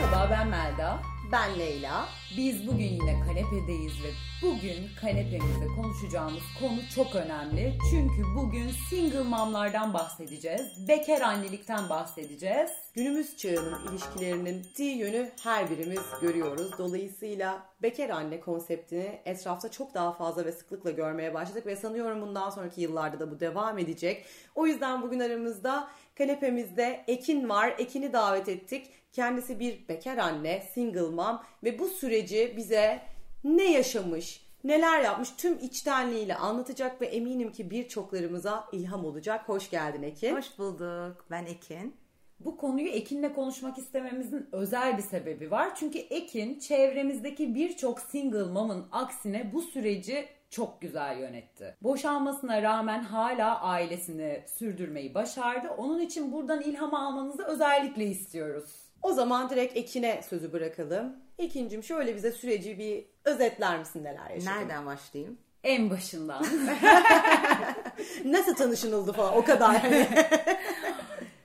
Merhaba ben Melda. Ben Leyla. Biz bugün yine kanepedeyiz ve bugün kanepemizde konuşacağımız konu çok önemli. Çünkü bugün single momlardan bahsedeceğiz. Bekar annelikten bahsedeceğiz. Günümüz çağının ilişkilerinin ciddi yönü her birimiz görüyoruz. Dolayısıyla bekar anne konseptini etrafta çok daha fazla ve sıklıkla görmeye başladık ve sanıyorum bundan sonraki yıllarda da bu devam edecek. O yüzden bugün aramızda kanepemizde Ekin var. Ekin'i davet ettik. Kendisi bir bekar anne, single mom ve bu süreci bize ne yaşamış, neler yapmış tüm içtenliğiyle anlatacak ve eminim ki birçoklarımıza ilham olacak. Hoş geldin Ekin. Hoş bulduk. Ben Ekin. Bu konuyu Ekin'le konuşmak istememizin özel bir sebebi var. Çünkü Ekin çevremizdeki birçok single mom'ın aksine bu süreci çok güzel yönetti. Boşanmasına rağmen hala ailesini sürdürmeyi başardı. Onun için buradan ilham almanızı özellikle istiyoruz. O zaman direkt Ekin'e sözü bırakalım. Ekin'cim şöyle bize süreci bir özetler misin neler yaşadın? Nereden başlayayım? En başından. Nasıl tanışınıldı falan o kadar.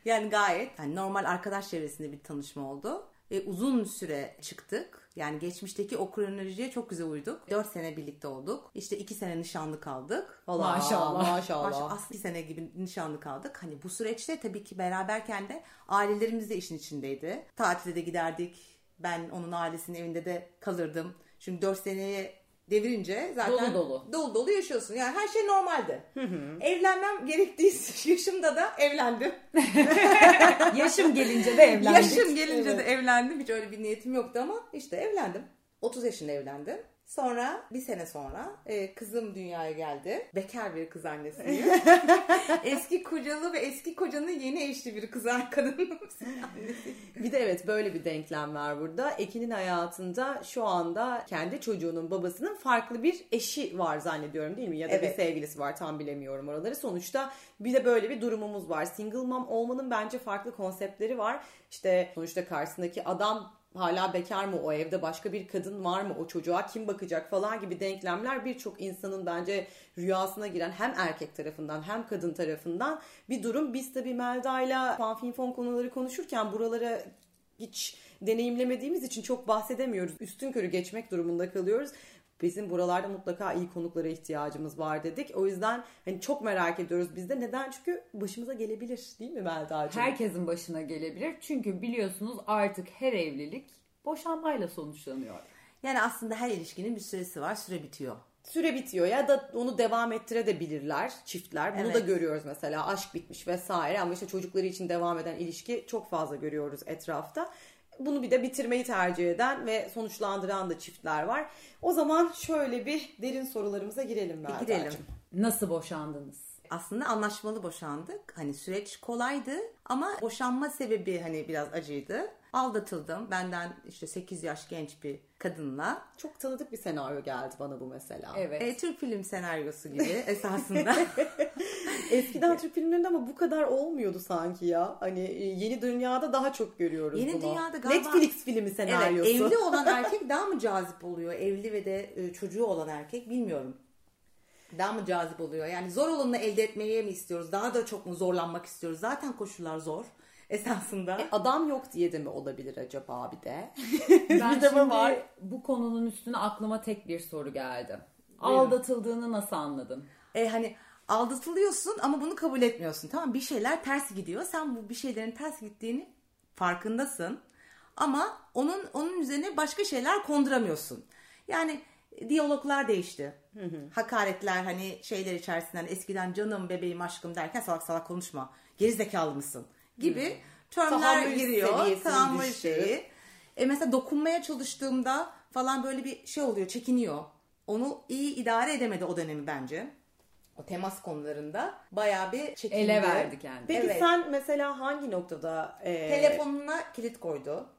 yani gayet yani normal arkadaş çevresinde bir tanışma oldu. E, uzun süre çıktık. Yani geçmişteki o kronolojiye çok güzel uyduk. 4 sene birlikte olduk. İşte 2 sene nişanlı kaldık. Allah, Maşallah. Maşallah. Aslında 2 sene gibi nişanlı kaldık. Hani bu süreçte tabii ki beraberken de ailelerimiz de işin içindeydi. Tatile de giderdik. Ben onun ailesinin evinde de kalırdım. Çünkü 4 seneye devirince zaten Dolu dolu. dolu dolu yaşıyorsun. Yani her şey normaldi. Evlenmem gerektiği yaşımda da evlendim. Yaşım gelince de evlendik. Yaşım gelince de evlendim. Hiç öyle bir niyetim yoktu ama işte evlendim. 30 yaşında evlendim. Sonra bir sene sonra e, kızım dünyaya geldi. Bekar bir kız annesiyim. eski kocalı ve eski kocanın yeni eşli bir kız annesi. Bir de evet böyle bir denklem var burada. Ekin'in hayatında şu anda kendi çocuğunun babasının farklı bir eşi var zannediyorum değil mi? Ya da Evet. bir sevgilisi var tam bilemiyorum oraları. Sonuçta bir de böyle bir durumumuz var. Single mom olmanın bence farklı konseptleri var. İşte sonuçta karşısındaki adam hala bekar mı o evde başka bir kadın var mı o çocuğa kim bakacak falan gibi denklemler birçok insanın bence rüyasına giren hem erkek tarafından hem kadın tarafından bir durum. Biz tabii Melda'yla fanfinfon konuları konuşurken buralara hiç deneyimlemediğimiz için çok bahsedemiyoruz. Üstün körü geçmek durumunda kalıyoruz. Bizim buralarda mutlaka iyi konuklara ihtiyacımız var dedik. O yüzden hani çok merak ediyoruz biz de. Neden? Çünkü başımıza gelebilir değil mi Melda'cığım? Herkesin başına gelebilir. Çünkü biliyorsunuz artık her evlilik boşanmayla sonuçlanıyor. Yani aslında her ilişkinin bir süresi var. Süre bitiyor. Süre bitiyor ya da onu devam ettirebilirler çiftler. Bunu da Evet. görüyoruz mesela aşk bitmiş vesaire ama işte çocukları için devam eden ilişki çok fazla görüyoruz etrafta. Bunu bir de bitirmeyi tercih eden ve sonuçlandıran da çiftler var. O zaman şöyle bir derin sorularımıza girelim Melda'cığım. Girelim. Nasıl boşandınız? Aslında anlaşmalı boşandık. Hani süreç kolaydı ama boşanma sebebi hani biraz acıydı. Aldatıldım. Benden işte 8 yaş genç bir kadınla. Çok tanıdık bir senaryo geldi bana bu mesela. Evet. E, Türk film senaryosu gibi esasında. Eskiden Türk filmlerinde ama bu kadar olmuyordu sanki ya. Hani e, yeni dünyada daha çok görüyoruz Yeni bunu. dünyada galiba- Netflix filmi evet, senaryosu. evli olan erkek daha mı cazip oluyor? Evli ve de e, çocuğu olan erkek bilmiyorum. Daha mı cazip oluyor? Yani zor olanı elde etmeye mi istiyoruz? Daha da çok mu zorlanmak istiyoruz? Zaten koşullar zor esasında. Adam yok diye de mi olabilir acaba bir de? Ben Bir de şimdi var. bu konunun üstüne aklıma tek bir soru geldi. Aldatıldığını nasıl anladın? E, hani aldatılıyorsun ama bunu kabul etmiyorsun. Tamam bir şeyler ters gidiyor. Sen bu bir şeylerin ters gittiğini farkındasın. Ama onun onun üzerine başka şeyler konduramıyorsun. Yani diyaloglar değişti. Hakaretler hani şeyler içerisinden eskiden canım bebeğim aşkım derken salak salak konuşma. Geri zekalı mısın? Gibi termler Tahammül giriyor. Tahammül şeyi. E mesela dokunmaya çalıştığımda falan böyle bir şey oluyor, çekiniyor. Onu iyi idare edemedi o dönemi bence. O temas konularında bayağı bir çekindi. Ele verdi kendini. Peki Evet. sen mesela hangi noktada e, Telefonuna kilit koydu.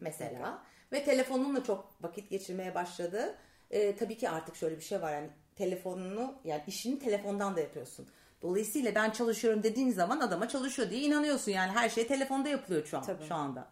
Mesela. Ve telefonunla çok vakit geçirmeye başladı. E, tabii ki artık şöyle bir şey var. Yani telefonunu yani işini telefondan da yapıyorsun. Dolayısıyla ben çalışıyorum dediğin zaman adama çalışıyor diye inanıyorsun. Yani her şey telefonda yapılıyor şu an Tabii. şu anda.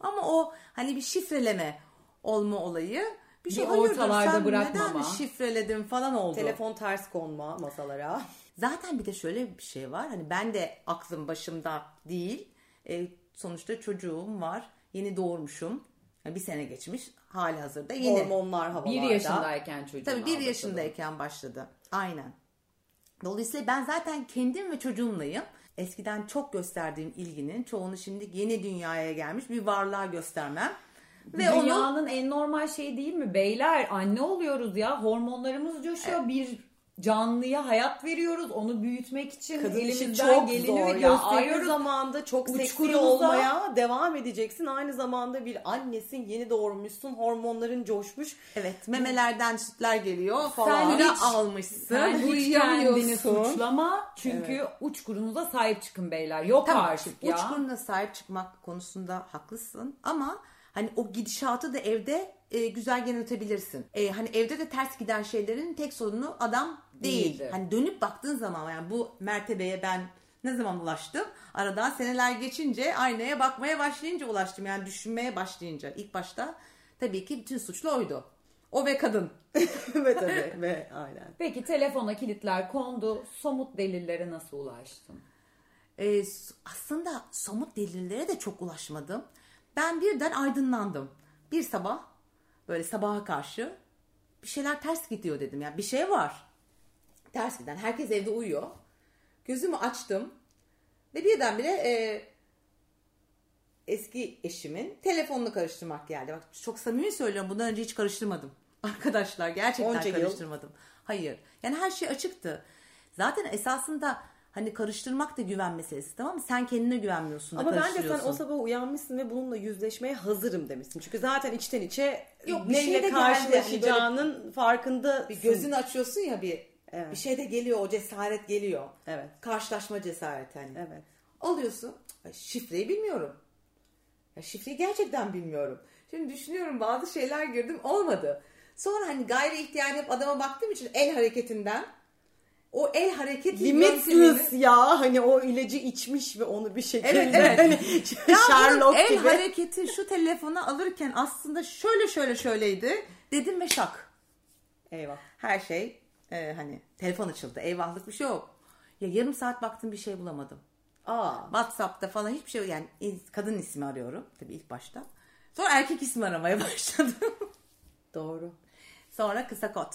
Ama o hani bir şifreleme olma olayı bir şey Bir ortalarda sen bırakmama. neden şifreledin falan oldu. telefon ters konma masalara? Zaten bir de şöyle bir şey var. Hani ben de aklım başımda değil. E, sonuçta çocuğum var. Yeni doğurmuşum. Yani bir sene geçmiş. Hali hazırda yeni. Hormonlar havalarda. Bir yaşındayken çocuğun Tabii bir yaşındayken başladı. Aynen. Dolayısıyla ben zaten kendim ve çocuğumlayım. Eskiden çok gösterdiğim ilginin çoğunu şimdi yeni dünyaya gelmiş bir varlığa göstermem. Ve Dünyanın en normal şeyi değil mi? Beyler anne oluyoruz ya. Hormonlarımız coşuyor. Bir canlıya hayat veriyoruz. Onu büyütmek için Kadın elimizden geleni ve ya. Aynı gösteriyoruz. zamanda çok seksi olmaya devam edeceksin. Aynı zamanda bir annesin, yeni doğurmuşsun, hormonların coşmuş. evet memelerden sütler geliyor falan. Sen hiç- almışsın. Sen hiç kendini suçlama. Çünkü uçkurunuza sahip çıkın beyler. Yok Tamam, artık ya. uçkuruna sahip çıkmak konusunda haklısın ama hani o gidişatı da evde e, güzel yönetebilirsin. E, hani evde de ters giden şeylerin tek sorunu adam değil. Değildi. Hani dönüp baktığın zaman yani bu mertebeye ben ne zaman ulaştım? Aradan seneler geçince aynaya bakmaya başlayınca ulaştım. Yani düşünmeye başlayınca. ilk başta tabii ki bütün suçlu oydu. O ve kadın. ve tabii ve aynen. Peki telefona kilitler kondu. Somut delillere nasıl ulaştın? E, s- aslında somut delillere de çok ulaşmadım. Ben birden aydınlandım. Bir sabah böyle sabaha karşı bir şeyler ters gidiyor dedim. Yani bir şey var. Ters giden. Herkes evde uyuyor. Gözümü açtım ve birdenbire e, eski eşimin telefonunu karıştırmak geldi. Bak çok samimi söylüyorum. Bundan önce hiç karıştırmadım. Arkadaşlar gerçekten Onca yıl. karıştırmadım. Hayır. Yani her şey açıktı. Zaten esasında hani karıştırmak da güven meselesi tamam mı? Sen kendine güvenmiyorsun da Ama bence sen o sabah uyanmışsın ve bununla yüzleşmeye hazırım demişsin. Çünkü zaten içten içe Yok, neyle şey de geldi. karşılaşacağının farkında. bir gözünü açıyorsun ya bir Evet. bir şey de geliyor o cesaret geliyor. Evet. Karşılaşma cesareti hani. Evet. Alıyorsun. Şifreyi bilmiyorum. Ya şifreyi gerçekten bilmiyorum. Şimdi düşünüyorum bazı şeyler girdim olmadı. Sonra hani gayri ihtiyar hep adama baktığım için el hareketinden o el hareketi Limitless ya hani o ilacı içmiş ve onu bir şekilde Evet, evet. hani Ya Sherlock el gibi. hareketi şu telefonu alırken aslında şöyle şöyle şöyleydi dedim ve şak. Eyvah. Her şey e, hani telefon açıldı eyvahlık bir şey yok. Ya yarım saat baktım bir şey bulamadım. Aa. Whatsapp'ta falan hiçbir şey yok. Yani kadın ismi arıyorum tabii ilk başta. Sonra erkek ismi aramaya başladım. Doğru. Sonra kısa kod,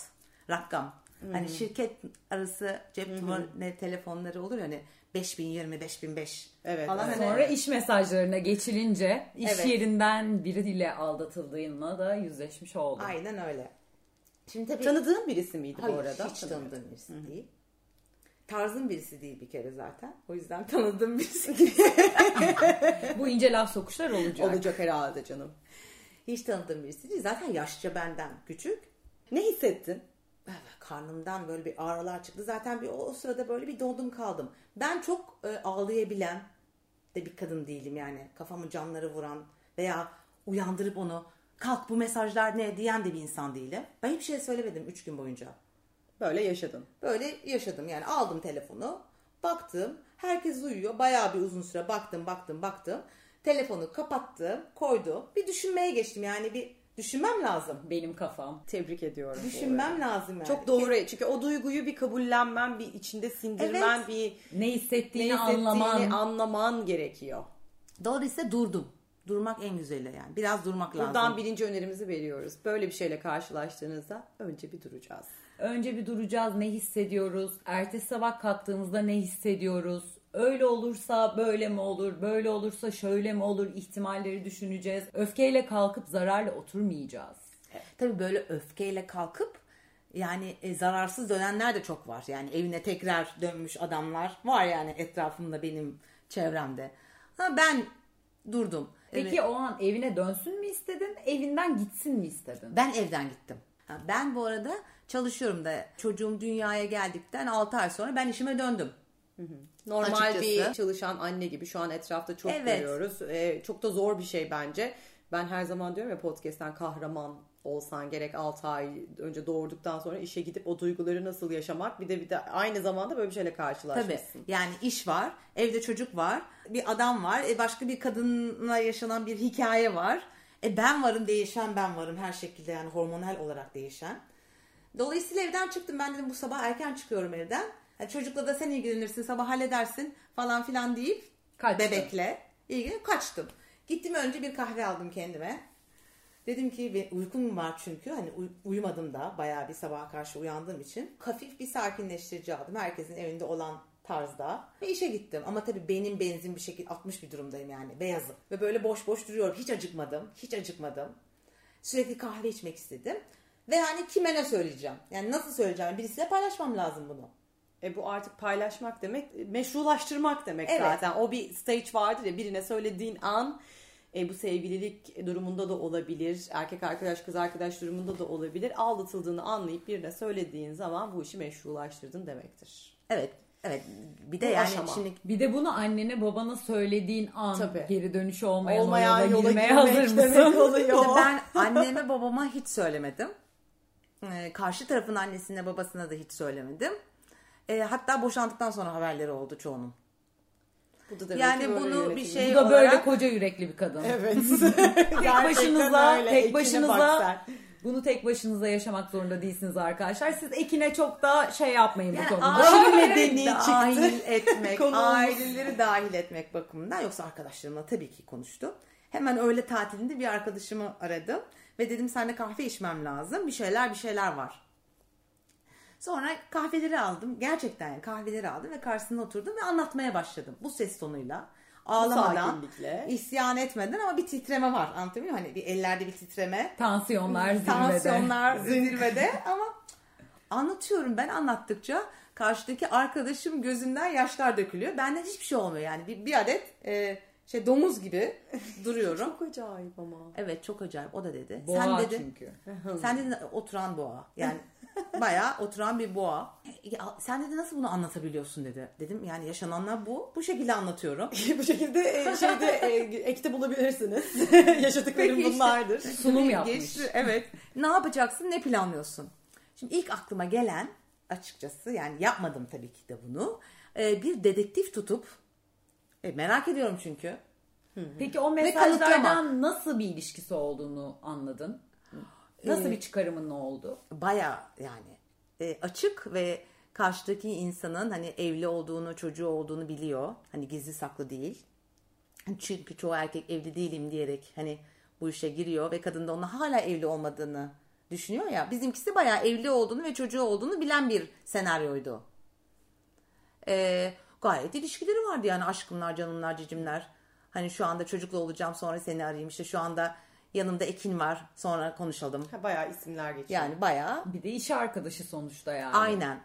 rakam. Hani şirket arası cep numara telefonları olur hani 5020, 5005 Evet, falan. evet. Hani Sonra iş mesajlarına geçilince iş Evet. yerinden biriyle aldatıldığınla da yüzleşmiş oldum. Aynen öyle. Şimdi tabii Tanıdığın birisi miydi Hayır, bu arada? hiç tanıdığım birisi değil. Tarzım birisi değil bir kere zaten. O yüzden tanıdığım birisi değil. Bu ince laf sokuşlar olacak. Olacak herhalde canım. Hiç tanıdığım birisi değil. Zaten yaşça benden küçük. Ne hissettin? Karnımdan böyle bir ağrılar çıktı. Zaten bir o, o sırada böyle bir dondum kaldım. Ben çok e, ağlayabilen de bir kadın değilim yani. Kafamı camları vuran veya uyandırıp onu kalk bu mesajlar ne diyen de bir insan değilim. Ben hiçbir şey söylemedim 3 gün boyunca. Böyle yaşadın. Böyle yaşadım yani aldım telefonu baktım herkes uyuyor bayağı bir uzun süre baktım baktım baktım telefonu kapattım koydum bir düşünmeye geçtim yani bir düşünmem lazım Benim kafam. Tebrik ediyorum. düşünmem lazım yani. Çok doğru. Çünkü o duyguyu bir kabullenmen, bir içinde sindirmen, Evet. bir Ne hissettiğini, ne hissettiğini anlaman. anlaman gerekiyor. Dolayısıyla durdum. Durmak en güzeli yani. Biraz durmak lazım. Buradan birinci önerimizi veriyoruz. Böyle bir şeyle karşılaştığınızda önce bir duracağız. Önce bir duracağız ne hissediyoruz? Ertesi sabah kalktığımızda ne hissediyoruz? Öyle olursa böyle mi olur? Böyle olursa şöyle mi olur? İhtimalleri düşüneceğiz. Öfkeyle kalkıp zararla oturmayacağız. Tabii böyle öfkeyle kalkıp yani e, zararsız dönenler de çok var. Yani evine tekrar dönmüş adamlar var yani etrafımda benim çevremde. Ha ben durdum. Peki Evet. o an evine dönsün mü istedin? Evinden gitsin mi istedin? Ben evden gittim. Ha, Ben bu arada çalışıyorum da çocuğum dünyaya geldikten 6 ay sonra ben işime döndüm. Normal Açıkçası. bir çalışan anne gibi şu an etrafta çok Evet. görüyoruz. Ee, çok da zor bir şey bence. Ben her zaman diyorum ya podcast'ten kahraman olsan gerek 6 ay önce doğurduktan sonra işe gidip o duyguları nasıl yaşamak bir de bir de aynı zamanda böyle bir şeyle Tabii. karşılaşmışsın. Yani iş var, evde çocuk var, bir adam var, e başka bir kadınla yaşanan bir hikaye var. E ben varım değişen ben varım her şekilde yani hormonal olarak değişen. Dolayısıyla evden çıktım. Ben dedim bu sabah erken çıkıyorum evden. Yani çocukla da sen ilgilenirsin, sabah halledersin falan filan deyip Kaçtın. bebekle ilgilenip kaçtım. Gittim önce bir kahve aldım kendime. Dedim ki uykum var çünkü hani uy- uyumadım da bayağı bir sabaha karşı uyandığım için. Hafif bir sakinleştirici aldım. Herkesin evinde olan tarzda. Ve işe gittim. Ama tabii benim benzin bir şekilde 60 bir durumdayım yani. Beyazım. Ve böyle boş boş duruyorum. Hiç acıkmadım. Hiç acıkmadım. Sürekli kahve içmek istedim. Ve hani kime ne söyleyeceğim? Yani nasıl söyleyeceğim? Birisiyle paylaşmam lazım bunu. E bu artık paylaşmak demek, meşrulaştırmak demek Evet. zaten. O bir stage vardır ya birine söylediğin an e, bu sevgililik durumunda da olabilir, erkek arkadaş kız arkadaş durumunda da olabilir. Aldatıldığını anlayıp birine söylediğin zaman bu işi meşrulaştırdın demektir. Evet. Evet. Bir de Bu yani aşama. şimdi Bir de bunu annene babana söylediğin an Tabii. geri dönüşü olmayan, Olmayan yola yola girmeye girmek hazır mısın? oluyor. İşte ben anneme babama hiç söylemedim. Ee, karşı tarafın annesine babasına da hiç söylemedim. Ee, hatta boşandıktan sonra haberleri oldu çoğunun. Bu da demek Yani ki bunu bir şey Bu da böyle koca yürekli bir kadın. Evet. tek başınıza, tek başınıza bunu tek başınıza yaşamak zorunda değilsiniz arkadaşlar. Siz Ekine çok da şey yapmayın bu Yani konuda. aileleri medeni dahil etmek, aileleri dahil etmek bakımından yoksa arkadaşlarımla tabii ki konuştum. Hemen öğle tatilinde bir arkadaşımı aradım ve dedim seninle kahve içmem lazım. Bir şeyler bir şeyler var. Sonra kahveleri aldım. Gerçekten yani kahveleri aldım ve karşısına oturdum ve anlatmaya başladım. Bu ses tonuyla. Ağlamadan, sakinlikle. isyan etmeden ama bir titreme var. Anlatabiliyor muyum? Hani bir ellerde bir titreme. Tansiyonlar zirvede. Tansiyonlar zirvede ama anlatıyorum ben anlattıkça karşıdaki arkadaşım gözünden yaşlar dökülüyor. Benden hiçbir şey olmuyor yani bir, bir adet e, şey domuz gibi duruyorum. Çok acayip ama. evet çok acayip o da dedi. Boğa sen dedi çünkü. sen dedi oturan boğa yani bayağı oturan bir boğa. Ya, sen dedi nasıl bunu anlatabiliyorsun dedi. Dedim yani yaşananlar bu. Bu şekilde anlatıyorum. bu şekilde e, şeyde e, ekte bulabilirsiniz. Yaşadıklarım Peki işte. bunlardır. Sunum yapmış. Geçti, evet. ne yapacaksın, ne planlıyorsun? Şimdi ilk aklıma gelen açıkçası yani yapmadım tabii ki de bunu. e, bir dedektif tutup e, merak ediyorum çünkü. Peki o mesajlardan nasıl bir ilişkisi olduğunu anladın? Nasıl Ee, bir çıkarımın ne oldu? Baya yani e, açık ve karşıdaki insanın hani evli olduğunu, çocuğu olduğunu biliyor. Hani gizli saklı değil. Çünkü çoğu erkek evli değilim diyerek hani bu işe giriyor ve kadın da onun hala evli olmadığını düşünüyor ya. Bizimkisi bayağı evli olduğunu ve çocuğu olduğunu bilen bir senaryoydu. Ee, gayet ilişkileri vardı yani aşkımlar, canımlar, cicimler. Hani şu anda çocuklu olacağım sonra seni arayayım işte şu anda yanımda Ekin var sonra konuşalım. Ha, bayağı isimler geçiyor. Yani bayağı Bir de iş arkadaşı sonuçta yani. Aynen.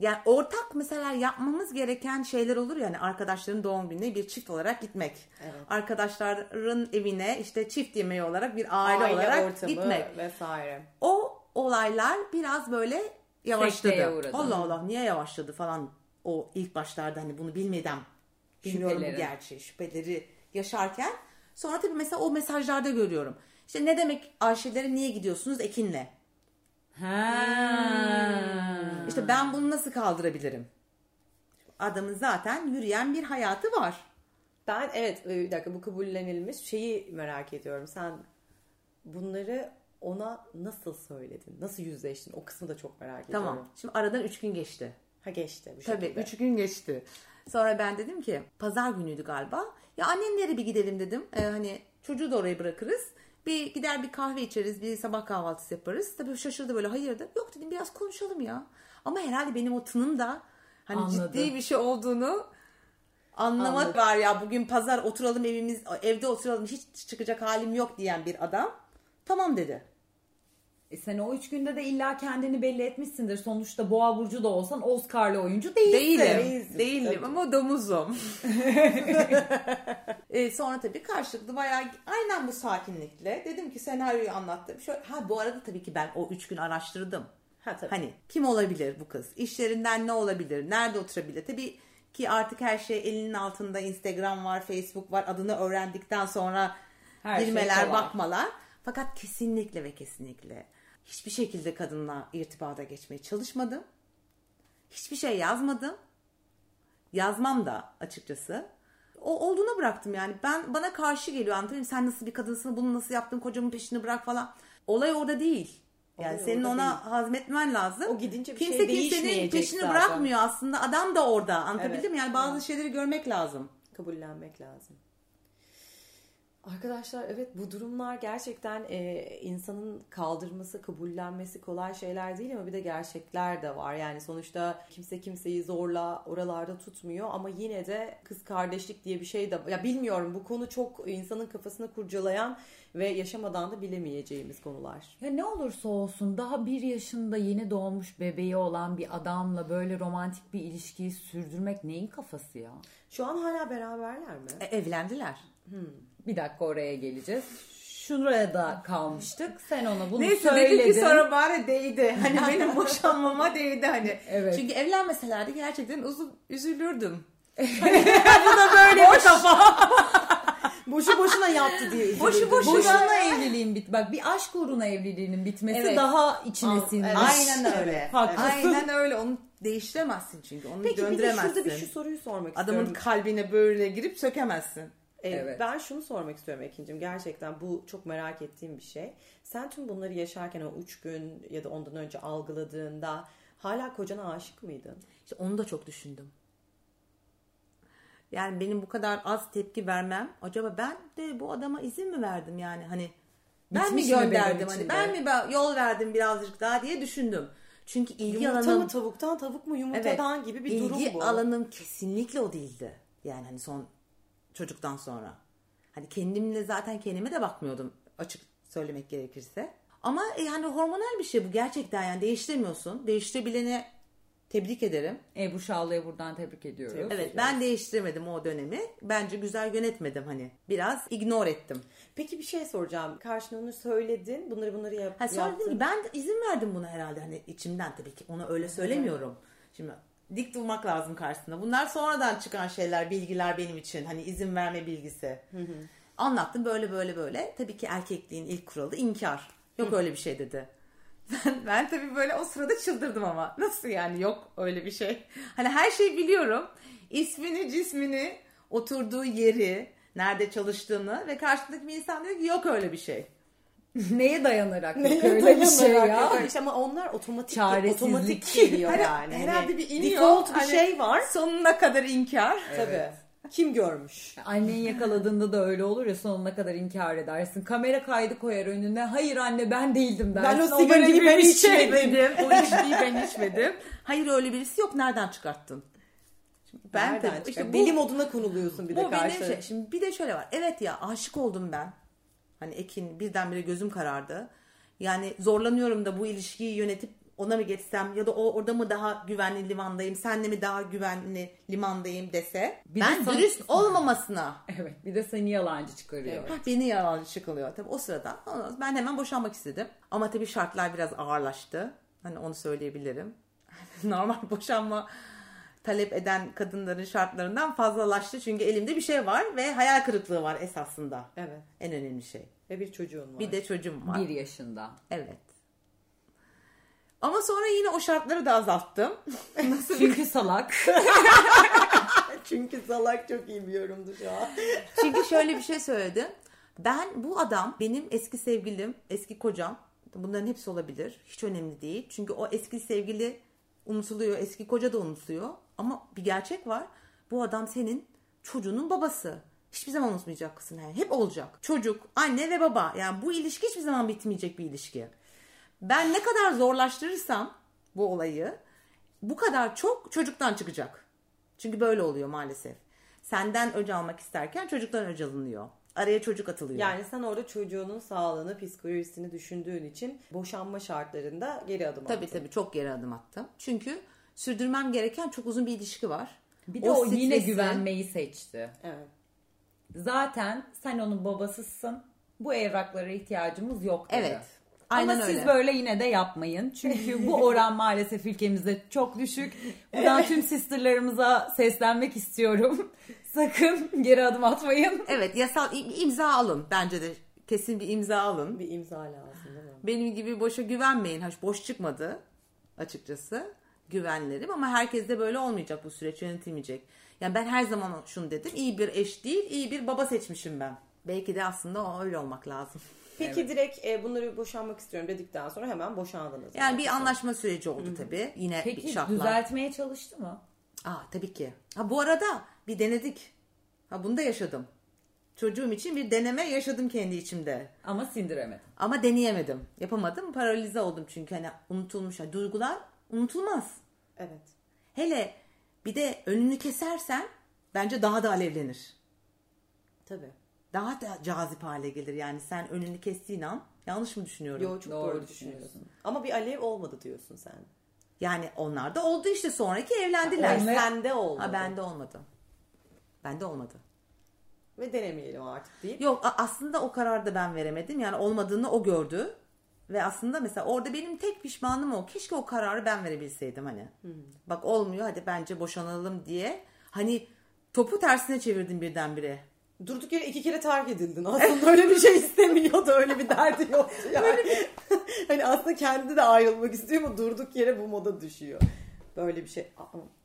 Yani ortak mesela yapmamız gereken şeyler olur yani arkadaşların doğum gününe bir çift olarak gitmek. Arkadaşların evine işte çift yemeği olarak bir aile, olarak ortamı gitmek. vesaire. O olaylar biraz böyle yavaşladı. Allah Allah niye yavaşladı falan o ilk başlarda hani bunu bilmeden bilmiyorum bu Şüpheleri. gerçeği şüpheleri yaşarken sonra tabii mesela o mesajlarda görüyorum. İşte ne demek Ayşe'lere niye gidiyorsunuz Ekin'le? Ha. İşte ben bunu nasıl kaldırabilirim? Adamın zaten yürüyen bir hayatı var. Ben evet e, bir dakika bu kabullenilmiş şeyi merak ediyorum. Sen bunları ona nasıl söyledin? Nasıl yüzleştin? O kısmı da çok merak ediyorum. Tamam. Şimdi aradan 3 gün geçti. Ha geçti bu Tabii şekilde. 3 gün geçti. Sonra ben dedim ki pazar günüydü galiba. Ya annenlere bir gidelim dedim. Ee, hani çocuğu da oraya bırakırız. Bir gider bir kahve içeriz, bir sabah kahvaltısı yaparız. Tabii şaşırdı böyle hayırdır. Yok dedim biraz konuşalım ya. Ama herhalde benim o tınım da hani Anladı. ciddi bir şey olduğunu anlamak Anladı. var ya. Bugün pazar oturalım evimiz evde oturalım hiç çıkacak halim yok diyen bir adam. Tamam dedi. E sen o üç günde de illa kendini belli etmişsindir. Sonuçta boğa burcu da olsan Oscar'lı oyuncu değilsin. Değilim. Değilsin, Değilim tabii. ama domuzum. e, sonra tabii karşılıklı bayağı aynen bu sakinlikle dedim ki senaryoyu anlattım. Şöyle, ha bu arada tabii ki ben o üç gün araştırdım. Ha tabii. Hani kim olabilir bu kız? İşlerinden ne olabilir? Nerede oturabilir? Tabii ki artık her şey elinin altında. Instagram var, Facebook var. Adını öğrendikten sonra Her şey girmeler, kolay. bakmalar. Fakat kesinlikle ve kesinlikle hiçbir şekilde kadınla irtibata geçmeye çalışmadım. Hiçbir şey yazmadım. Yazmam da açıkçası. O olduğuna bıraktım yani. Ben bana karşı geliyor anlatayım. Sen nasıl bir kadınsın? Bunu nasıl yaptın? Kocamın peşini bırak falan. Olay orada değil. Yani Olay senin ona hazmetmen lazım. O gidince bir Kimse şey kimsenin peşini zaten. bırakmıyor aslında. Adam da orada. Anlatabildim Evet. mi? Yani bazı şeyleri görmek lazım. Kabullenmek lazım. Arkadaşlar evet bu durumlar gerçekten e, insanın kaldırması, kabullenmesi kolay şeyler değil ama bir de gerçekler de var. Yani sonuçta kimse kimseyi zorla oralarda tutmuyor ama yine de kız kardeşlik diye bir şey de ya bilmiyorum bu konu çok insanın kafasını kurcalayan ve yaşamadan da bilemeyeceğimiz konular. Ya ne olursa olsun daha bir yaşında yeni doğmuş bebeği olan bir adamla böyle romantik bir ilişkiyi sürdürmek neyin kafası ya? Şu an hala beraberler mi? E, evlendiler. Bir dakika oraya geleceğiz. Şuraya da kalmıştık. Sen ona bunu Neyse söyledin. dedim ki sonra bari değdi. Hani benim boşanmama değdi hani. Evet. Çünkü evlenmeselerdi gerçekten uzun üzülürdüm. Bu da böyle bir kafa. Boşu boşuna yaptı diye üzülürdüm. Boşu boşuna. Boşuna evliliğin bit. Bak bir aşk uğruna evliliğinin bitmesi Evet. daha içine sinmiş. evet. Aynen öyle. Haklısın. Aynen öyle. Onu değiştiremezsin çünkü. Onu Peki bir de döndüremezsin. şurada bir şu soruyu sormak Adamın istiyorum. kalbine böyle girip sökemezsin. Ee, Evet. Ben şunu sormak istiyorum Ekin'cim. Gerçekten bu çok merak ettiğim bir şey. Sen tüm bunları yaşarken o üç gün ya da ondan önce algıladığında hala kocana aşık mıydın? İşte onu da çok düşündüm. Yani benim bu kadar az tepki vermem. Acaba ben de bu adama izin mi verdim yani hani ben Bitmiş mi gönderdim hani ben mi ben yol verdim birazcık daha diye düşündüm. Çünkü ilgi Yumurta alanım mı tavuktan, tavuk mu yumurtadan gibi bir ilgi durum bu. alanım kesinlikle o değildi. Yani hani son çocuktan sonra. Hani kendimle zaten kendime de bakmıyordum açık söylemek gerekirse. Ama e, yani hormonal bir şey bu gerçekten yani değiştiremiyorsun. Değiştirebilene tebrik ederim. Ebru Şallı'ya buradan tebrik ediyoruz. Evet ben değiştirmedim o dönemi. Bence güzel yönetmedim hani. Biraz ignore ettim. Peki bir şey soracağım. Karşına onu söyledin. Bunları bunları yap, Ha sonra yaptın. ki ben izin verdim buna herhalde hani içimden tabii ki ona öyle söylemiyorum. Şimdi dik durmak lazım karşısında. Bunlar sonradan çıkan şeyler, bilgiler benim için. Hani izin verme bilgisi. Anlattım böyle böyle böyle. Tabii ki erkekliğin ilk kuralı inkar. Yok öyle bir şey dedi. Ben, ben tabii böyle o sırada çıldırdım ama. Nasıl yani yok öyle bir şey. Hani her şeyi biliyorum. İsmini, cismini, oturduğu yeri, nerede çalıştığını ve karşısındaki bir insan diyor ki yok öyle bir şey. Neye dayanarak yok öyle bir şey ya? İşte ama onlar otomatik Çaresizlik. otomatik geliyor Hani yani. herhalde Hani bir iniyor. Default bir Hani şey var. Sonuna kadar inkar. Tabii. Kim görmüş? Annen yakaladığında da öyle olur ya sonuna kadar inkar edersin. Kamera kaydı koyar önüne. Hayır anne ben değildim dersin. Ben o sigarayı gibi ben içmedim. o içkiyi ben içmedim. Hayır öyle birisi yok. Nereden çıkarttın? Şimdi Ben Nereden de işte bu, Deli moduna konuluyorsun bir de bu benim karşı. şey. Şimdi bir de şöyle var. Evet ya aşık oldum ben. Hani Ekin birdenbire gözüm karardı. Yani zorlanıyorum da bu ilişkiyi yönetip ona mı geçsem ya da o orada mı daha güvenli limandayım, senle mi daha güvenli limandayım dese. Bir de ben sana- dürüst olmamasına Evet bir de seni yalancı çıkarıyor. Ha, Beni yalancı çıkılıyor. Tabii o sırada ben hemen boşanmak istedim. Ama tabii şartlar biraz ağırlaştı. Hani onu söyleyebilirim. Normal boşanma talep eden kadınların şartlarından fazlalaştı. Çünkü elimde bir şey var ve hayal kırıklığı var esasında. Evet. En önemli şey. Ve bir çocuğun var. Bir de çocuğum var. Bir yaşında. Evet. Ama sonra yine o şartları da azalttım. Çünkü salak. Çünkü salak çok iyi bir yorumdu şu an. Çünkü şöyle bir şey söyledim. Ben bu adam benim eski sevgilim, eski kocam. Bunların hepsi olabilir. Hiç önemli değil. Çünkü o eski sevgili unutuluyor, eski koca da unutuluyor. Ama bir gerçek var. Bu adam senin çocuğunun babası. Hiçbir zaman unutmayacaksın yani. Hep olacak. Çocuk, anne ve baba. Yani bu ilişki hiçbir zaman bitmeyecek bir ilişki. Ben ne kadar zorlaştırırsam bu olayı bu kadar çok çocuktan çıkacak. Çünkü böyle oluyor maalesef. Senden öc almak isterken çocuktan öc alınıyor. Araya çocuk atılıyor. Yani sen orada çocuğunun sağlığını, psikolojisini düşündüğün için boşanma şartlarında geri adım tabii attın. tabii çok geri adım attım. Çünkü sürdürmem gereken çok uzun bir ilişki var. Bir de o, yine stresi- güvenmeyi seçti. Evet. Zaten sen onun babasısın. Bu evraklara ihtiyacımız yok dedi. Evet. Aynen Ama öyle. siz böyle yine de yapmayın. Çünkü bu oran maalesef ülkemizde çok düşük. Buradan tüm sisterlarımıza seslenmek istiyorum. Sakın geri adım atmayın. Evet yasal im- imza alın. Bence de kesin bir imza alın. Bir imza lazım değil mi? Benim gibi boşa güvenmeyin. Haş boş çıkmadı açıkçası. Güvenlerim ama herkes de böyle olmayacak bu süreç yönetilmeyecek. Yani ben her zaman şunu dedim. iyi bir eş değil, iyi bir baba seçmişim ben. Belki de aslında o öyle olmak lazım. Peki direkt e, bunları boşanmak istiyorum dedikten sonra hemen boşandınız. Yani bir anlaşma süreci oldu tabii. Yine bir Peki şartlar. düzeltmeye çalıştı mı? Aa tabii ki. Ha bu arada bir denedik. Ha bunu da yaşadım. çocuğum için bir deneme yaşadım kendi içimde. Ama sindiremedim. Ama deneyemedim. Yapamadım. Paralize oldum çünkü hani unutulmuş. Yani duygular unutulmaz. Evet. Hele bir de önünü kesersen bence daha da alevlenir. Tabii. Daha da cazip hale gelir. Yani sen önünü kestiğin an yanlış mı düşünüyorum? Yo çok Doğru doğru, düşünüyorsun. Ama bir alev olmadı diyorsun sen. Yani onlar da oldu işte sonraki evlendiler. Olma- sende olmadı. Ha bende olmadı. Bende olmadı. Ve denemeyelim artık deyip. Yok aslında o kararı da ben veremedim. Yani olmadığını o gördü. Ve aslında mesela orada benim tek pişmanlığım o. Keşke o kararı ben verebilseydim hani. Bak olmuyor hadi bence boşanalım diye. Hani topu tersine çevirdim birdenbire. Durduk yere iki kere terk edildin. Aslında öyle bir şey istemiyordu. Öyle bir derdi yoktu yani. hani aslında kendi de ayrılmak istiyor ama durduk yere bu moda düşüyor. Böyle bir şey.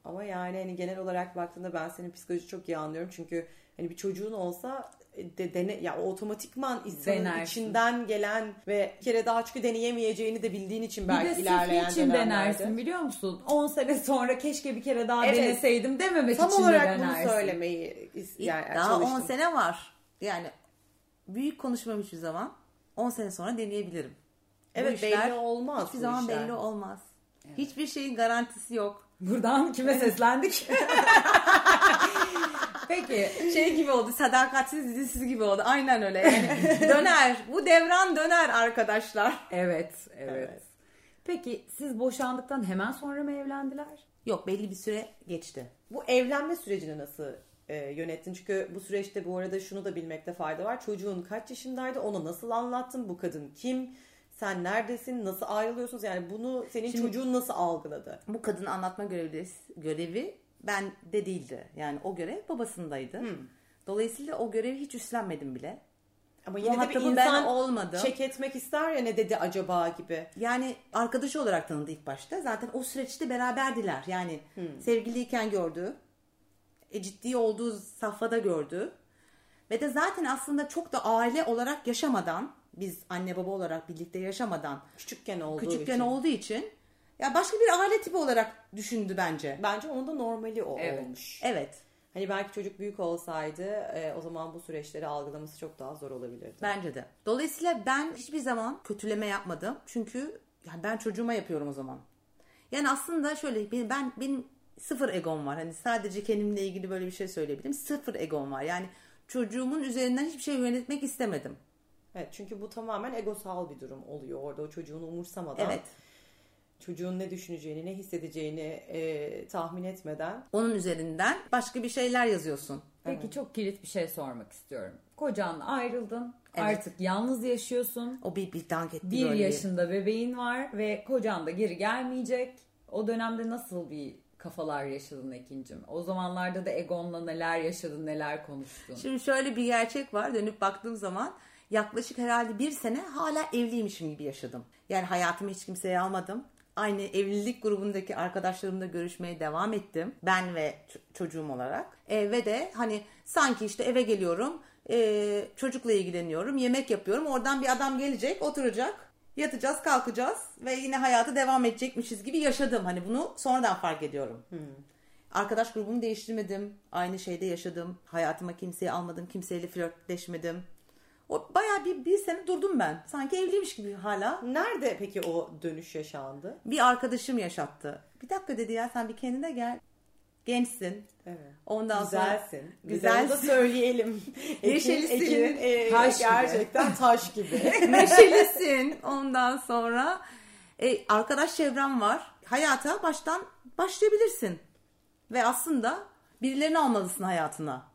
Ama, yani hani genel olarak baktığında ben senin psikoloji çok iyi anlıyorum. Çünkü hani bir çocuğun olsa de, dene, ya o otomatikman insanın Denersin. içinden gelen ve bir kere daha çünkü deneyemeyeceğini de bildiğin için Bir belki de sırf ilerleyen için dönemlerde. denersin biliyor musun? 10 sene sonra keşke bir kere daha Evet. deneseydim dememek Tam için de olarak bunu denersin. söylemeyi yani Daha 10 çalıştım. sene var. Yani büyük konuşmam hiçbir zaman. 10 sene sonra deneyebilirim. Bu Evet, işler belli olmaz Hiçbir bu zaman işler. belli olmaz. Hiçbir şeyin garantisi yok. Buradan kime seslendik? Peki Şey gibi oldu. Sadakatsiz dizisiz gibi oldu. Aynen öyle. Yani döner. Bu devran döner arkadaşlar. evet, evet Evet. Peki siz boşandıktan hemen sonra mı evlendiler? Yok belli bir süre geçti. Bu evlenme sürecini nasıl e, yönettin? Çünkü bu süreçte bu arada şunu da bilmekte fayda var. Çocuğun kaç yaşındaydı? Ona nasıl anlattın? Bu kadın kim? Sen neredesin? Nasıl ayrılıyorsunuz? Yani bunu senin çocuğun nasıl algıladı? Bu kadın anlatma görevi, görevi ben de değildi. Yani o görev babasındaydı. Dolayısıyla o görevi hiç üstlenmedim bile. Ama yine de bir Muhatabı ben insan olmadım. çek etmek ister ya ne dedi acaba gibi. Yani arkadaşı olarak tanıdı ilk başta. Zaten o süreçte beraberdiler. Yani sevgiliyken gördü. E, ciddi olduğu safhada gördü. Ve de zaten aslında çok da aile olarak yaşamadan, biz anne baba olarak birlikte yaşamadan, Küçükken olduğu küçükken için. olduğu için ya başka bir aile tipi olarak düşündü bence. Bence onun da normali o Evet. olmuş. Evet. Hani belki çocuk büyük olsaydı e, o zaman bu süreçleri algılaması çok daha zor olabilirdi. Bence de. Dolayısıyla ben hiçbir zaman kötüleme yapmadım. Çünkü yani ben çocuğuma yapıyorum o zaman. Yani aslında şöyle benim- ben benim sıfır egom var. Hani sadece kendimle ilgili böyle bir şey söyleyebilirim. Sıfır egom var. Yani çocuğumun üzerinden hiçbir şey yönetmek istemedim. Evet çünkü bu tamamen egosal bir durum oluyor. Orada o çocuğunu umursamadan Evet. Çocuğun ne düşüneceğini, ne hissedeceğini e, tahmin etmeden Onun üzerinden başka bir şeyler yazıyorsun. Peki çok kilit bir şey sormak istiyorum. Kocanla ayrıldın. Evet. Artık yalnız yaşıyorsun. O bir, bir dank etti Bir böyle bir- yaşında bebeğin var ve kocan da geri gelmeyecek. O dönemde nasıl bir kafalar yaşadın Ekin'cim? O zamanlarda da Egon'la neler yaşadın, neler konuştun? Şimdi şöyle bir gerçek var. Dönüp baktığım zaman yaklaşık herhalde bir sene hala evliymişim gibi yaşadım. Yani hayatımı hiç kimseye almadım. Aynı evlilik grubundaki arkadaşlarımla görüşmeye devam ettim. Ben ve çocuğum olarak. E, ve de hani sanki işte eve geliyorum. e, çocukla ilgileniyorum. Yemek yapıyorum. Oradan bir adam gelecek oturacak. Yatacağız kalkacağız. Ve yine hayatı devam edecekmişiz gibi yaşadım. Hani bunu sonradan fark ediyorum. Arkadaş grubumu değiştirmedim. Aynı şeyde yaşadım. Hayatıma kimseyi almadım. Kimseyle flörtleşmedim. O bayağı bir, bir sene durdum ben. Sanki evliymiş gibi hala. nerede peki o dönüş yaşandı? Bir arkadaşım yaşattı. Bir dakika dedi ya sen bir kendine gel. Gençsin. Evet. Ondan sonra Güzelsin. Güzelsin. Güzel da söyleyelim. Neşelisin. Ekin, e, Taş gibi. gerçekten taş gibi. neşelisin. Ondan sonra e, arkadaş çevrem var. Hayata baştan başlayabilirsin. Ve aslında birilerini almalısın hayatına.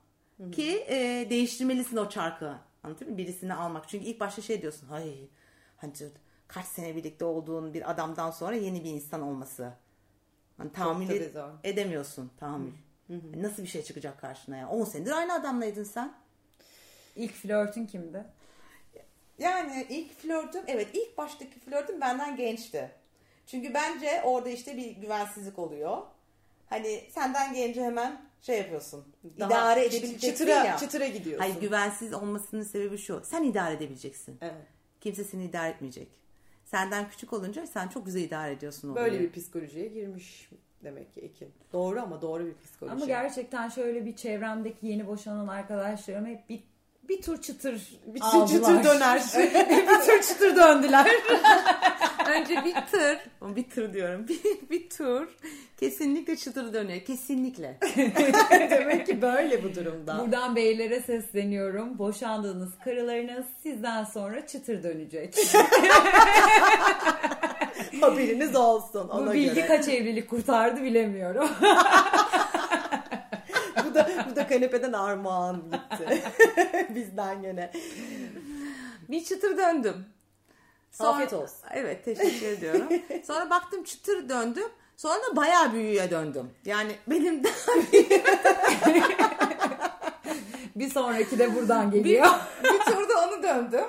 Ki e, değiştirmelisin o çarkı. Anlatıyor muyum? Birisini almak. Çünkü ilk başta şey diyorsun. Hay hani kaç sene birlikte olduğun bir adamdan sonra yeni bir insan olması. Hani tahammül tabii ed- zor. edemiyorsun. Tahammül. Hani Nasıl bir şey çıkacak karşına ya? 10 senedir aynı adamlaydın sen. İlk flörtün kimdi? Yani ilk flörtüm evet ilk baştaki flörtüm benden gençti. Çünkü bence orada işte bir güvensizlik oluyor. Hani senden gelince hemen şey yapıyorsun. Daha idare edebileceksin çıtıra, ya. çıtıra gidiyorsun. Hayır güvensiz olmasının sebebi şu. Sen idare edebileceksin. Evet. Kimse seni idare etmeyecek. Senden küçük olunca sen çok güzel idare ediyorsun. Böyle olayı. bir psikolojiye girmiş demek ki Ekin. Doğru ama doğru bir psikoloji. Ama gerçekten şöyle bir çevremdeki yeni boşanan arkadaşlarım hep bir bir tur çıtır Bir aldılar. çıtır döner. bir tur çıtır döndüler. Önce bir tır, bir tır diyorum, bir, bir tur kesinlikle çıtır dönüyor. Kesinlikle. Demek ki böyle bu durumda. Buradan beylere sesleniyorum. Boşandığınız karılarınız sizden sonra çıtır dönecek. Haberiniz olsun Bu ona bilgi göre. kaç evlilik kurtardı bilemiyorum. bu da bu da kanepeden armağan gitti. Bizden gene. Bir çıtır döndüm. Afiyet olsun. Evet teşekkür ediyorum. Sonra baktım çıtır döndüm. Sonra da bayağı büyüğe döndüm. Yani benim daha bir sonraki de buradan bir, geliyor. bir turda onu döndüm.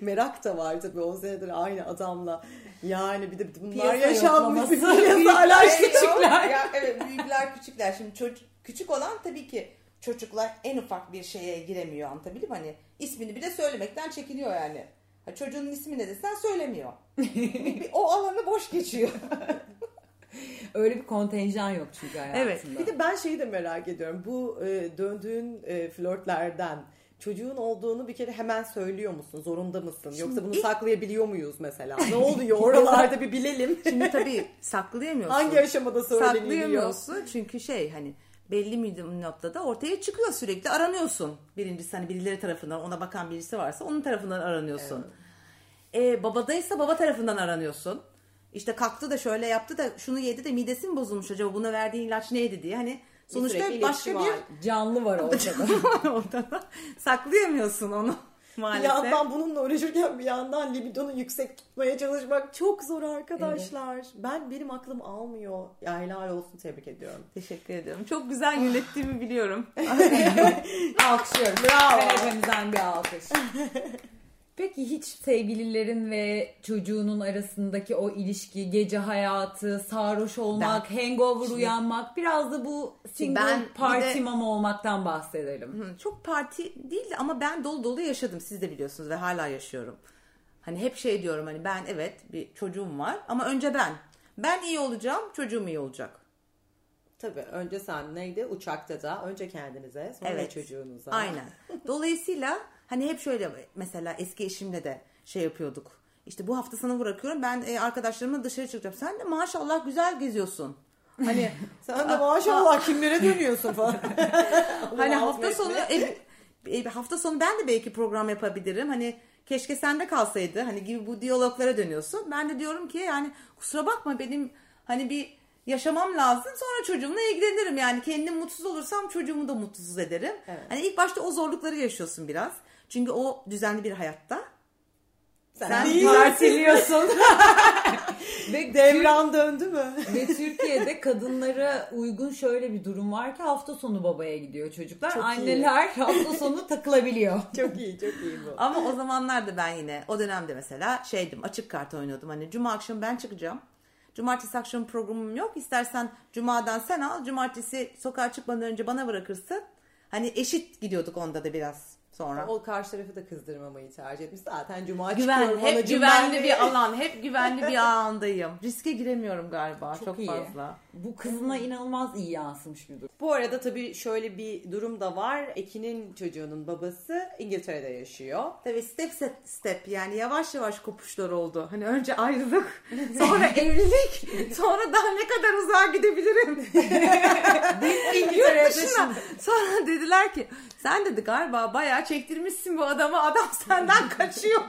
Merak da var tabii 10 senedir aynı adamla. Yani bir de bunlar Piyasa yaşanmış bir piyasa Şey küçükler. Ya, evet büyükler küçükler. Şimdi çocuk, küçük olan tabii ki çocuklar en ufak bir şeye giremiyor anlatabildim mi? Hani ismini bile söylemekten çekiniyor yani. Ha, çocuğun ismi ne desen söylemiyor. Bir- bir- o alanı boş geçiyor. Öyle bir kontenjan yok çünkü hayatında. Evet, Bir de ben şeyi de merak ediyorum. Bu e, döndüğün e, flörtlerden çocuğun olduğunu bir kere hemen söylüyor musun? Zorunda mısın? Yoksa bunu ilk- saklayabiliyor muyuz mesela? Ne oluyor oralarda bir bilelim. Şimdi tabii saklayamıyorsun. Hangi aşamada söyleniliyor? Saklayamıyorsun çünkü şey hani belli bir noktada ortaya çıkıyor sürekli aranıyorsun. Birincisi hani birileri tarafından ona bakan birisi varsa onun tarafından aranıyorsun. Ee, babadaysa baba tarafından aranıyorsun. İşte kalktı da şöyle yaptı da şunu yedi de midesi mi bozulmuş acaba buna verdiğin ilaç neydi diye hani sonuçta sürekli başka bir var. Canlı var ortada. ortada saklayamıyorsun onu Bir maalesef. yandan bununla uğraşırken bir yandan libidonu yüksek tutmaya çalışmak çok zor arkadaşlar. Ben benim aklım almıyor. Ya helal olsun tebrik ediyorum. Teşekkür ediyorum. Çok güzel yönettiğimi biliyorum. Alkışlıyorum. Bravo. Kanepemizden bir alkış. Peki hiç sevgililerin ve çocuğunun arasındaki o ilişki, gece hayatı, sarhoş olmak, hangover uyanmak, biraz da bu single ben bir party de- mom olmaktan bahsedelim. Hı, Çok parti değil ama ben dolu dolu yaşadım. Siz de biliyorsunuz ve hala yaşıyorum. Hani hep şey diyorum hani ben evet bir çocuğum var ama önce ben. Ben iyi olacağım, çocuğum iyi olacak. Tabii önce sen neydi? Uçakta da önce kendinize sonra Evet. çocuğunuza. Aynen. Dolayısıyla hani hep şöyle mesela eski eşimle de şey yapıyorduk. İşte bu hafta sana bırakıyorum. Ben e, arkadaşlarımla dışarı çıkacağım. Sen de maşallah güzel geziyorsun. Hani Sen de maşallah kimlere dönüyorsun falan. Hani hafta sonu e, e, hafta sonu ben de belki program yapabilirim. Hani keşke sende kalsaydı. Hani gibi bu diyaloglara dönüyorsun. Ben de diyorum ki yani kusura bakma benim hani bir yaşamam lazım. Sonra çocuğumla ilgilenirim. Yani kendim mutsuz olursam çocuğumu da mutsuz ederim. Evet. Hani ilk başta o zorlukları yaşıyorsun biraz. Çünkü o düzenli bir hayatta. Sen Sen değil. Partiliyorsun. ve, Devran döndü mü? ve Türkiye'de kadınlara uygun şöyle bir durum var ki hafta sonu babaya gidiyor çocuklar. Çok iyi. Anneler hafta sonu takılabiliyor. çok iyi çok iyi bu. Ama o zamanlarda ben yine o dönemde mesela şeydim açık kart oynuyordum. Hani cuma akşamı ben çıkacağım. Cumartesi akşamı programım yok. İstersen cumadan sen al. Cumartesi sokağa çıkmadan önce bana bırakırsın. Hani eşit gidiyorduk onda da biraz sonra. O karşı tarafı da kızdırmamayı tercih etmiş. Zaten cuma Güven, çıkıyorum. hep güvenli de. bir alan, hep güvenli bir alandayım. Riske giremiyorum galiba çok, Çok iyi. fazla. Bu kızına inanılmaz iyi yansımış bir durum. Bu arada tabii şöyle bir durum da var. Ekin'in çocuğunun babası İngiltere'de yaşıyor. Tabii step step step yani yavaş yavaş kopuşlar oldu. Hani önce ayrılık, sonra evlilik, sonra daha ne kadar uzağa gidebilirim. Yurt dışına. Sonra dediler ki sen dedi galiba bayağı çektirmişsin bu adamı. Adam senden kaçıyor.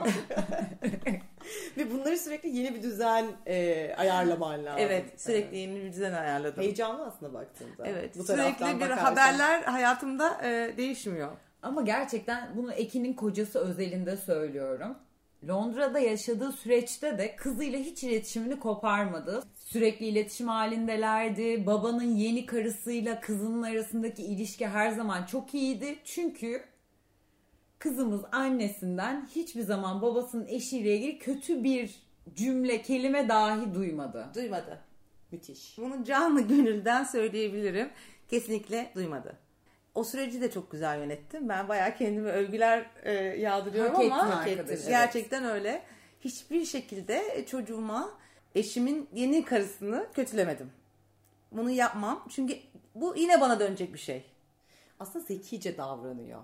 Ve bunları sürekli yeni bir düzen e, ayarlaman lazım. evet sürekli yeni bir düzen ayarladım. Heyecanlı aslında baktığında. Evet Bu sürekli bir bakarsan. haberler hayatımda e, değişmiyor. Ama gerçekten bunu Ekin'in kocası özelinde söylüyorum. Londra'da yaşadığı süreçte de kızıyla hiç iletişimini koparmadı. Sürekli iletişim halindelerdi. Babanın yeni karısıyla kızının arasındaki ilişki her zaman çok iyiydi. Çünkü kızımız annesinden hiçbir zaman babasının eşiyle ilgili kötü bir cümle, kelime dahi duymadı. Duymadı. Müthiş. Bunu canlı gönülden söyleyebilirim. Kesinlikle duymadı. O süreci de çok güzel yönettim. Ben bayağı kendime övgüler e, yağdırıyorum Hak ama ettin Hak arkadaşım. evet. gerçekten öyle. Hiçbir şekilde çocuğuma eşimin yeni karısını kötülemedim. Bunu yapmam. Çünkü bu yine bana dönecek bir şey. Aslında zekice davranıyor.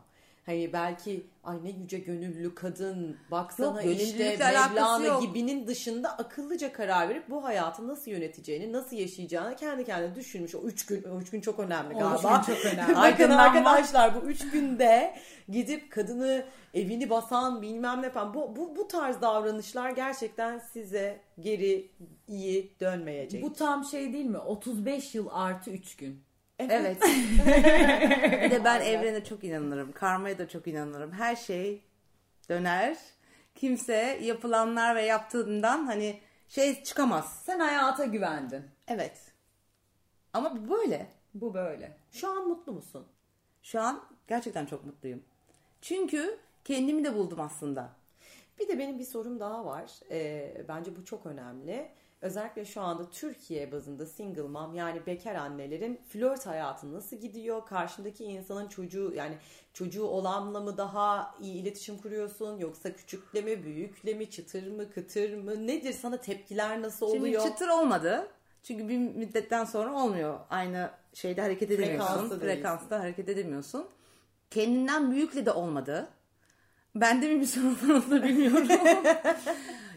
Hani belki ay ne yüce gönüllü kadın baksana Yok, işte Mevlana yok. gibinin dışında akıllıca karar verip bu hayatı nasıl yöneteceğini nasıl yaşayacağını kendi kendine düşünmüş o üç gün o üç gün çok önemli O üç galiba gün çok önemli. bakın arkadaşlar bu üç günde gidip kadını evini basan bilmem ne falan bu, bu, bu tarz davranışlar gerçekten size geri iyi dönmeyecek. Bu tam şey değil mi? 35 yıl artı 3 gün. Evet. bir de ben evrene çok inanırım. Karmaya da çok inanırım. Her şey döner. Kimse yapılanlar ve yaptığından hani şey çıkamaz. Sen hayata güvendin. Evet. Ama bu böyle. Bu böyle. Şu an mutlu musun? Şu an gerçekten çok mutluyum. Çünkü kendimi de buldum aslında. Bir de benim bir sorum daha var. Ee, bence bu çok önemli. Özellikle şu anda Türkiye bazında single mom yani bekar annelerin flört hayatı nasıl gidiyor? Karşındaki insanın çocuğu yani çocuğu olanla mı daha iyi iletişim kuruyorsun? Yoksa küçükle mi, büyükle mi, çıtır mı, kıtır mı? Nedir sana tepkiler nasıl oluyor? Şimdi çıtır olmadı. Çünkü bir müddetten sonra olmuyor. Aynı şeyde hareket edemiyorsun. Frekansta hareket edemiyorsun. Kendinden büyükle de olmadı. Bende mi bir sorun var onu da bilmiyorum.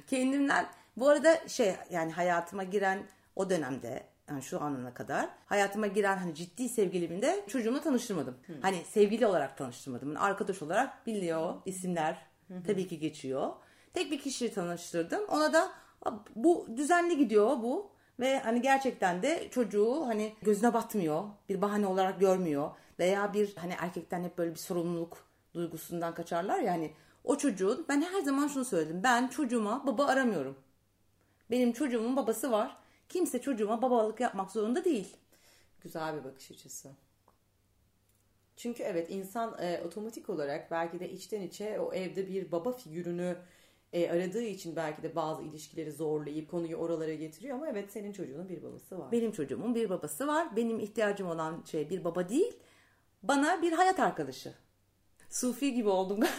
Kendimden bu arada şey yani hayatıma giren o dönemde yani şu anına kadar hayatıma giren hani ciddi sevgilimi de çocuğumla tanıştırmadım. Hani sevgili olarak tanıştırmadım. Yani arkadaş olarak biliyor isimler tabii ki geçiyor. Tek bir kişiyi tanıştırdım. Ona da bu düzenli gidiyor bu ve hani gerçekten de çocuğu hani gözüne batmıyor. Bir bahane olarak görmüyor veya bir hani erkekten hep böyle bir sorumluluk duygusundan kaçarlar ya hani o çocuğun ben her zaman şunu söyledim. Ben çocuğuma baba aramıyorum. Benim çocuğumun babası var. Kimse çocuğuma babalık yapmak zorunda değil. Güzel bir bakış açısı. Çünkü evet insan e, otomatik olarak belki de içten içe o evde bir baba figürünü e, aradığı için belki de bazı ilişkileri zorlayıp konuyu oralara getiriyor ama evet senin çocuğunun bir babası var. Benim çocuğumun bir babası var. Benim ihtiyacım olan şey bir baba değil. Bana bir hayat arkadaşı. Sufi gibi oldum.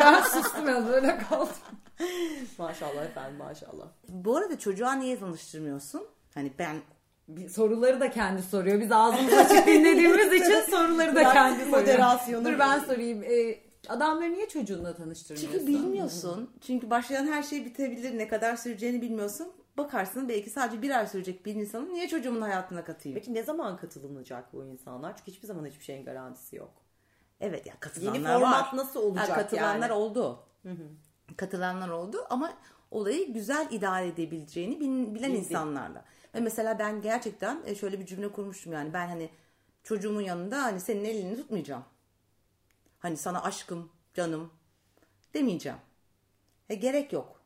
Ben sustum ya böyle kaldım. Maşallah efendim maşallah. Bu arada çocuğa niye tanıştırmıyorsun? Hani ben Bir soruları da kendi soruyor. Biz ağzımızı açık dinlediğimiz için soruları da kendi soruyor. Dur ben sorayım. Ee, adamları niye çocuğunla tanıştırmıyorsun? çünkü bilmiyorsun. Çünkü başlayan her şey bitebilir. Ne kadar süreceğini bilmiyorsun. Bakarsın belki sadece bir ay sürecek bir insanın niye çocuğumun hayatına katayım? Peki ne zaman katılınacak bu insanlar? Çünkü hiçbir zaman hiçbir şeyin garantisi yok. Evet ya katılanlar Yeni format var. nasıl olacak Ha, katılanlar yani? oldu. Katılanlar oldu ama olayı güzel idare edebileceğini bil- bilen insanlarla. Ve mesela ben gerçekten e, şöyle bir cümle kurmuştum yani ben hani çocuğumun yanında hani senin elini tutmayacağım. Hani sana aşkım, canım demeyeceğim. E, gerek yok.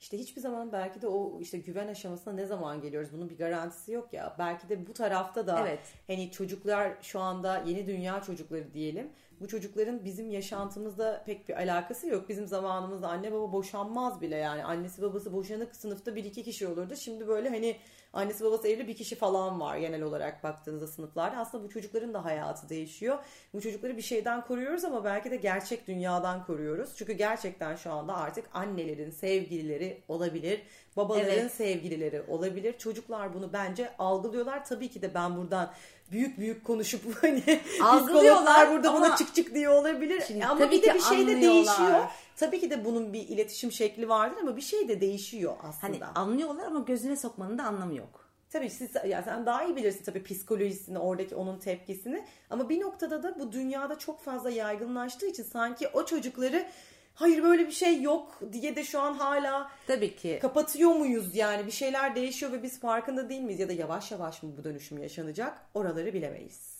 İşte hiçbir zaman belki de o işte güven aşamasına ne zaman geliyoruz? Bunun bir garantisi yok ya. Belki de bu tarafta da Evet. hani çocuklar şu anda yeni dünya çocukları diyelim. Bu çocukların bizim yaşantımızda pek bir alakası yok. Bizim zamanımızda anne baba boşanmaz bile yani. Annesi babası boşanık sınıfta bir iki kişi olurdu. Şimdi böyle hani annesi babası evli bir kişi falan var genel olarak baktığınızda sınıflarda. Aslında bu çocukların da hayatı değişiyor. Bu çocukları bir şeyden koruyoruz ama belki de gerçek dünyadan koruyoruz. Çünkü gerçekten şu anda artık annelerin sevgilileri olabilir. Babaların Evet. sevgilileri olabilir. Çocuklar bunu bence algılıyorlar. Tabii ki de ben buradan büyük büyük konuşup hani Algılıyorlar burada ama- buna çık çık diye olabilir. Şimdi ama bir de bir şey de değişiyor. Tabii ki de bunun bir iletişim şekli vardır ama bir şey de değişiyor Hani aslında. anlıyorlar ama gözüne sokmanın da anlamı yok. Tabii siz ya sen daha iyi bilirsin tabii psikolojisini, oradaki onun tepkisini. Ama bir noktada da bu dünyada çok fazla yaygınlaştığı için sanki o çocukları hayır böyle bir şey yok diye de şu an hala Tabii ki. kapatıyor muyuz yani bir şeyler değişiyor ve biz farkında değil miyiz ya da yavaş yavaş mı bu dönüşüm yaşanacak oraları bilemeyiz.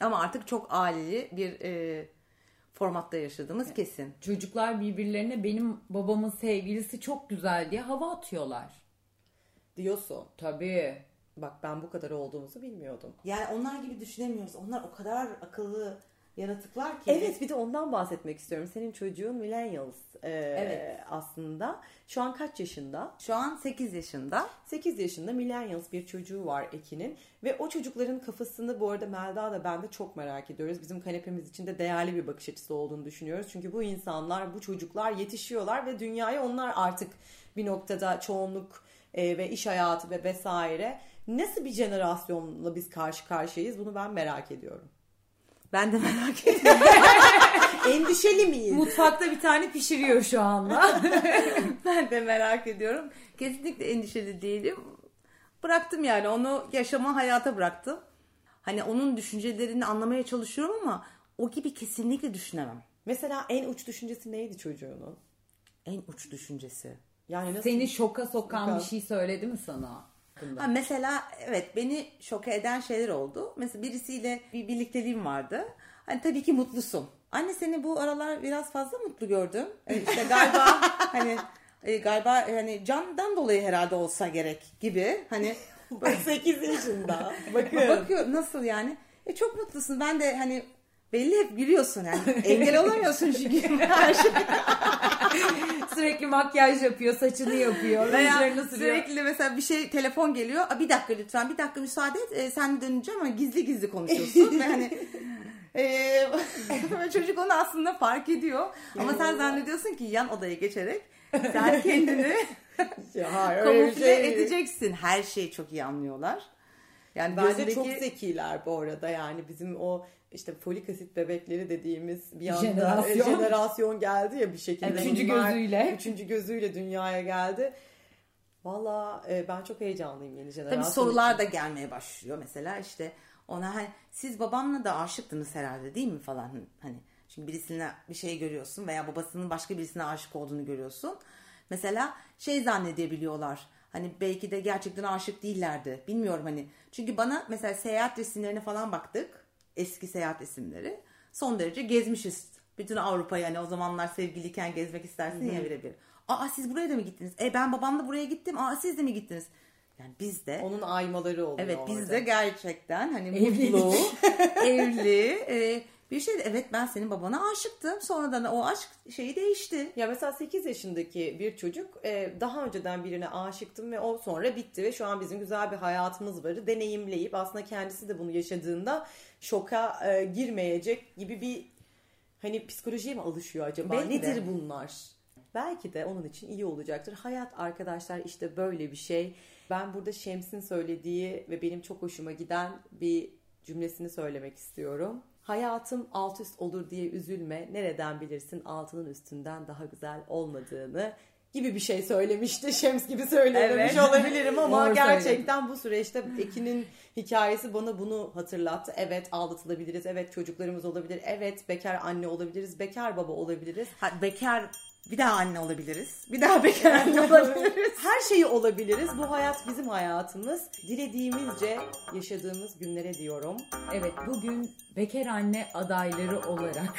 Ama artık çok aileli bir e, formatta yaşadığımız kesin. Çocuklar birbirlerine benim babamın sevgilisi çok güzel diye hava atıyorlar. Diyorsun. Tabii. Bak ben bu kadar olduğumuzu bilmiyordum. Yani onlar gibi düşünemiyoruz. Onlar o kadar akıllı yaratıklar ki. Evet bir de ondan bahsetmek istiyorum. Senin çocuğun millennials e, Evet. aslında. Şu an kaç yaşında? Şu an 8 yaşında. 8 yaşında millennials bir çocuğu var Ekin'in. Ve o çocukların kafasını bu arada Melda da ben de çok merak ediyoruz. Bizim kanepemiz için de değerli bir bakış açısı olduğunu düşünüyoruz. Çünkü bu insanlar, bu çocuklar yetişiyorlar ve dünyaya onlar artık bir noktada çoğunluk e, ve iş hayatı ve vesaire. Nasıl bir jenerasyonla biz karşı karşıyayız bunu ben merak ediyorum. Ben de merak ediyorum. Endişeli miyiz? Mutfakta bir tane pişiriyor şu anda. ben de merak ediyorum. Kesinlikle endişeli değilim. Bıraktım yani onu yaşama hayata bıraktım. Hani onun düşüncelerini anlamaya çalışıyorum ama o gibi kesinlikle düşünemem. Mesela en uç düşüncesi neydi çocuğunun? En uç düşüncesi. Yani nasıl? Seni şoka sokan Şoka. bir şey söyledi mi sana? Ha, mesela evet beni şoka eden şeyler oldu. Mesela birisiyle bir birlikteliğim vardı. Hani tabii ki mutlusun. Anne seni bu aralar biraz fazla mutlu gördüm. E, işte galiba hani e, galiba hani candan dolayı herhalde olsa gerek gibi. Hani 8 yaşında. Bakın. bakıyor nasıl yani? E çok mutlusun. Ben de hani belli hep gülüyorsun yani. Engel olamıyorsun çünkü her şey. Sürekli makyaj yapıyor, saçını yapıyor, rujlarını sürüyor. sürekli mesela bir şey telefon geliyor. "Aa, Bir dakika lütfen bir dakika müsaade et. E, sen döneceğim ama gizli gizli konuşuyorsun. Ve hani e, çocuk onu aslında fark ediyor. Ama sen zannediyorsun ki yan odaya geçerek sen kendini Ya, kamufle şey edeceksin. Her şeyi çok iyi anlıyorlar. Yani Bence gözündeki- çok zekiler bu arada yani bizim o işte folik asit bebekleri dediğimiz bir anda Jenerasyon. jenerasyon, jenerasyon geldi ya bir şekilde. Evet. Üçüncü Bunlar gözüyle. Üçüncü gözüyle dünyaya geldi. Valla e, ben çok heyecanlıyım yeni jenerasyon Tabii sorular için. da gelmeye başlıyor mesela işte ona hani siz babamla da aşıktınız herhalde değil mi falan hani çünkü birisine bir şey görüyorsun veya babasının başka birisine aşık olduğunu görüyorsun. Mesela şey zannedebiliyorlar. Hani belki de gerçekten aşık değillerdi. Bilmiyorum hani. Çünkü bana mesela seyahat resimlerine falan baktık. Eski seyahat resimleri. Son derece gezmişiz. Bütün Avrupa'yı hani o zamanlar sevgiliyken gezmek istersin ya birebir. Aa siz buraya da mı gittiniz? E ben babamla buraya gittim. Aa siz de mi gittiniz? Yani biz de Onun aymaları oluyor Evet orada. biz de gerçekten hani mutlu, evli e, bir şey de evet ben senin babana aşıktım. Sonradan o aşk şeyi değişti. Ya mesela 8 yaşındaki bir çocuk e, daha önceden birine aşıktım ve o sonra bitti ve şu an bizim güzel bir hayatımız var. Deneyimleyip aslında kendisi de bunu yaşadığında şoka e, girmeyecek gibi bir hani psikolojiye mi alışıyor acaba? Belki Nedir de. bunlar? Belki de onun için iyi olacaktır. Hayat arkadaşlar işte böyle bir şey. Ben burada Şems'in söylediği ve benim çok hoşuma giden bir cümlesini söylemek istiyorum. Hayatım alt üst olur diye üzülme. Nereden bilirsin altının üstünden daha güzel olmadığını gibi bir şey söylemişti. Şems gibi söylememiş Evet. olabilirim ama Doğru gerçekten bu süreçte Ekin'in hikayesi bana bunu hatırlattı. Evet aldatılabiliriz. Evet çocuklarımız olabilir. Evet bekar anne olabiliriz. Bekar baba olabiliriz. Ha, bekar bir daha anne olabiliriz. Bir daha bekar anne olabiliriz. Her şeyi olabiliriz. Bu hayat bizim hayatımız. Dilediğimizce yaşadığımız günlere diyorum. Evet bugün bekar anne adayları olarak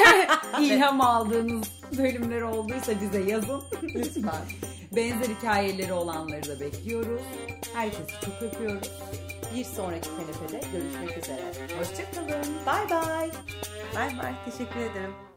ilham aldığınız bölümler olduysa bize yazın lütfen. Benzer hikayeleri olanları da bekliyoruz. Herkesi çok öpüyoruz. Bir sonraki kanepede görüşmek üzere. Hoşçakalın. Bye bye. Bay bay teşekkür ederim.